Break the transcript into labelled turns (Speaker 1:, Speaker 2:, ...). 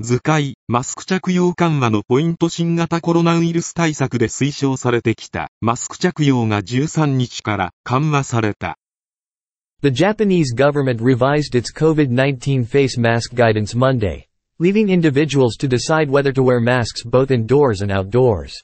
Speaker 1: 図解、マスク着用緩和のポイント新型コロナウイルス対策で推奨されてきたマスク着用が13日から緩和された。
Speaker 2: The Japanese government revised its COVID-19 face mask guidance Monday, leaving individuals to decide whether to wear masks both indoors and outdoors.